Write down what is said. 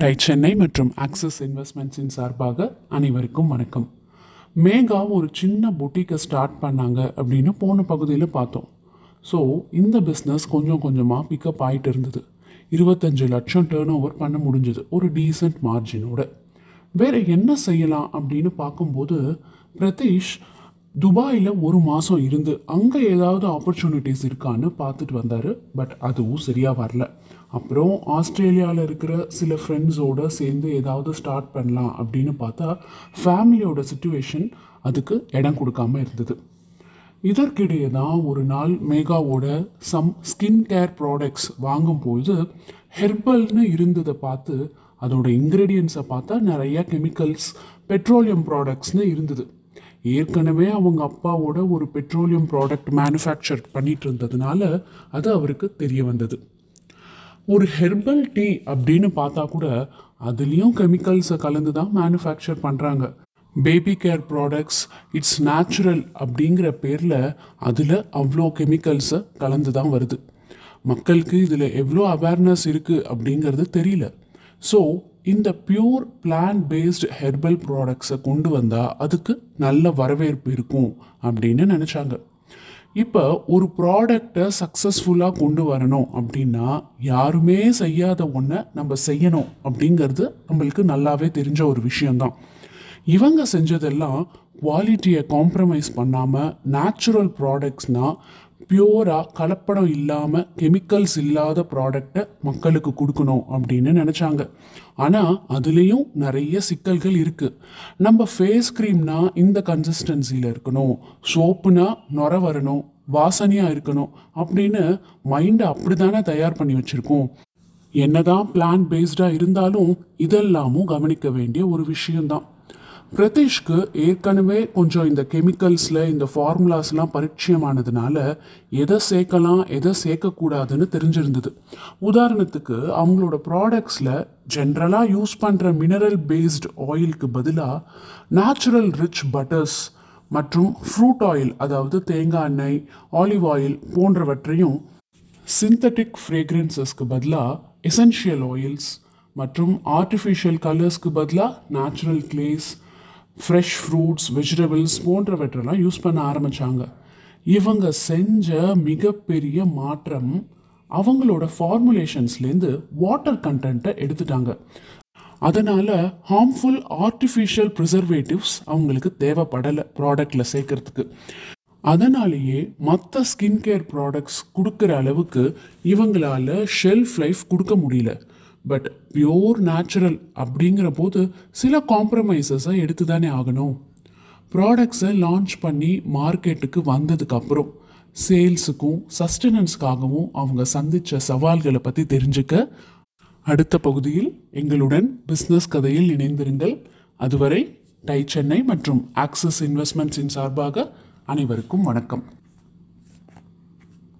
Tie Chennai மற்றும் axis இன்வெஸ்ட்மெண்ட்ஸின் சார்பாக அனைவருக்கும் வணக்கம். மேகா ஒரு சின்ன புட்டிக்கை ஸ்டார்ட் பண்ணாங்க அப்படின்னு போன பகுதியில் பார்த்தோம். ஸோ இந்த பிஸ்னஸ் கொஞ்சம் கொஞ்சமாக பிக்கப் ஆகிட்டு இருந்தது. இருபத்தஞ்சு லட்சம் டேர்ன் ஓவர் பண்ண முடிஞ்சது. ஒரு டீசன்ட் மார்ஜினோட வேறு என்ன செய்யலாம் அப்படின்னு பார்க்கும்போது பிரதீஷ் துபாயில் ஒரு மாதம் இருந்து அங்கே ஏதாவது ஆப்பர்ச்சுனிட்டிஸ் இருக்கான்னு பார்த்துட்டு வந்தார். பட் அதுவும் சரியாக வரல. அப்புறம் ஆஸ்திரேலியாவில் இருக்கிற சில ஃப்ரெண்ட்ஸோடு சேர்ந்து ஏதாவது ஸ்டார்ட் பண்ணலாம் அப்படின்னு பார்த்தா ஃபேமிலியோட சுச்சுவேஷன் அதுக்கு இடம் கொடுக்காம இருந்தது. இதற்கிடையே தான் ஒரு நாள் மேகாவோட சம் ஸ்கின் கேர் ப்ராடக்ட்ஸ் வாங்கும்போது ஹெர்பல்னு இருந்ததை பார்த்து அதோட இன்க்ரீடியன்ஸை பார்த்தா நிறைய கெமிக்கல்ஸ் பெட்ரோலியம் ப்ராடக்ட்ஸ்னு இருந்தது. ஏற்கனவே அவங்க அப்பாவோட ஒரு பெட்ரோலியம் ப்ராடக்ட் மேனுஃபேக்சர் பண்ணிட்டு இருந்ததுனால அது அவருக்கு தெரிய வந்தது. ஒரு ஹெர்பல் டீ அப்படின்னு பார்த்தா கூட அதுலேயும் கெமிக்கல்ஸை கலந்து தான் மேனுஃபேக்சர் பண்ணுறாங்க baby care products it's natural அப்படிங்கிற பேரில் அதில் அவ்வளோ கெமிக்கல்ஸை கலந்து தான் வருது. மக்களுக்கு இதில் எவ்வளோ அவேர்னஸ் இருக்குது அப்படிங்கிறது தெரியல. ஸோ இந்த பியூர் பிளான்ட் பேஸ்டு ஹெர்பல் ப்ராடக்ட்ஸை கொண்டு வந்தால் அதுக்கு நல்ல வரவேற்பு இருக்கும் அப்படின்னு நினச்சாங்க. இப்போ ஒரு ப்ராடக்டை சக்ஸஸ்ஃபுல்லாக கொண்டு வரணும் அப்படின்னா யாருமே செய்யாத ஒன்றை நம்ம செய்யணும் அப்படிங்கிறது நம்மளுக்கு நல்லாவே தெரிஞ்ச ஒரு விஷயந்தான் இவங்க செஞ்சதெல்லாம் குவாலிட்டியை காம்ப்ரமைஸ் பண்ணாமல் நேச்சுரல் ப்ராடக்ட்ஸ்னால் பியூராக கலப்படம் இல்லாமல் கெமிக்கல்ஸ் இல்லாத ப்ராடக்டை மக்களுக்கு கொடுக்கணும் அப்படின்னு நினச்சாங்க. ஆனால் அதுலேயும் நிறைய சிக்கல்கள் இருக்குது நம்ம ஃபேஸ் க்ரீம்னா இந்த கன்சிஸ்டன்சியில் இருக்கணும். சோப்புனா நுர வரணும். வாசனையாக இருக்கணும் அப்படின்னு மைண்டை அப்படி தானே தயார் பண்ணி வச்சுருக்கோம். என்னதான் பிளான் பேஸ்டாக இருந்தாலும் இதெல்லாமும் கவனிக்க வேண்டிய ஒரு விஷயம்தான். பிரதீஷ்க்கு ஏற்கனவே கொஞ்சம் இந்த கெமிக்கல்ஸில் இந்த ஃபார்முலாஸ்லாம் பரிச்சயமானதுனால எதை சேர்க்கலாம் எதை சேர்க்கக்கூடாதுன்னு தெரிஞ்சிருந்தது. உதாரணத்துக்கு அவங்களோட ப்ராடக்ட்ஸில் ஜென்ரலாக யூஸ் பண்ணுற மினரல் பேஸ்டு ஆயிலுக்கு பதிலாக நேச்சுரல் ரிச் பட்டர்ஸ் மற்றும் ஃப்ரூட் ஆயில் அதாவது தேங்காய் எண்ணெய் ஆலிவ் ஆயில் போன்றவற்றையும் சிந்தட்டிக் ஃப்ரேக்ரன்சஸ்க்கு பதிலாக எசென்ஷியல் ஆயில்ஸ் மற்றும் ஆர்டிஃபிஷியல் கலர்ஸ்க்கு பதிலாக natural clays fresh fruits vegetables போன்றவற்றெல்லாம் use பண்ண ஆரம்பித்தாங்க இவங்க செஞ்ச மிகப்பெரிய மாற்றம் அவங்களோட ஃபார்முலேஷன்ஸ்லேருந்து வாட்டர் கண்டென்ட்டை எடுத்துட்டாங்க. அதனால் ஹார்ம்ஃபுல் ஆர்டிஃபிஷியல் ப்ரிசர்வேட்டிவ்ஸ் அவங்களுக்கு தேவைப்படலை ப்ராடக்டில் சேர்க்கறதுக்கு. அதனாலேயே மற்ற ஸ்கின் கேர் ப்ராடக்ட்ஸ் கொடுக்குற அளவுக்கு இவங்களால ஷெல்ஃப் லைஃப் கொடுக்க முடியல. பட் பியோர் நேச்சுரல் அப்படிங்கிற போது சில காம்ப்ரமைசஸை எடுத்து தானே ஆகணும். ப்ராடக்ட்ஸை லான்ச் பண்ணி மார்க்கெட்டுக்கு வந்ததுக்கப்புறம் சேல்ஸுக்கும் சஸ்டெனன்ஸ்க்காகவும் அவங்க சந்தித்த சவால்களை பற்றி தெரிஞ்சுக்க அடுத்த பகுதியில் எங்களுடன் பிஸ்னஸ் கதையில் இணைந்திருங்கள். அதுவரை டை சென்னை மற்றும் ஆக்சிஸ் இன்வெஸ்ட்மெண்ட்ஸின் சார்பாக அனைவருக்கும் வணக்கம்.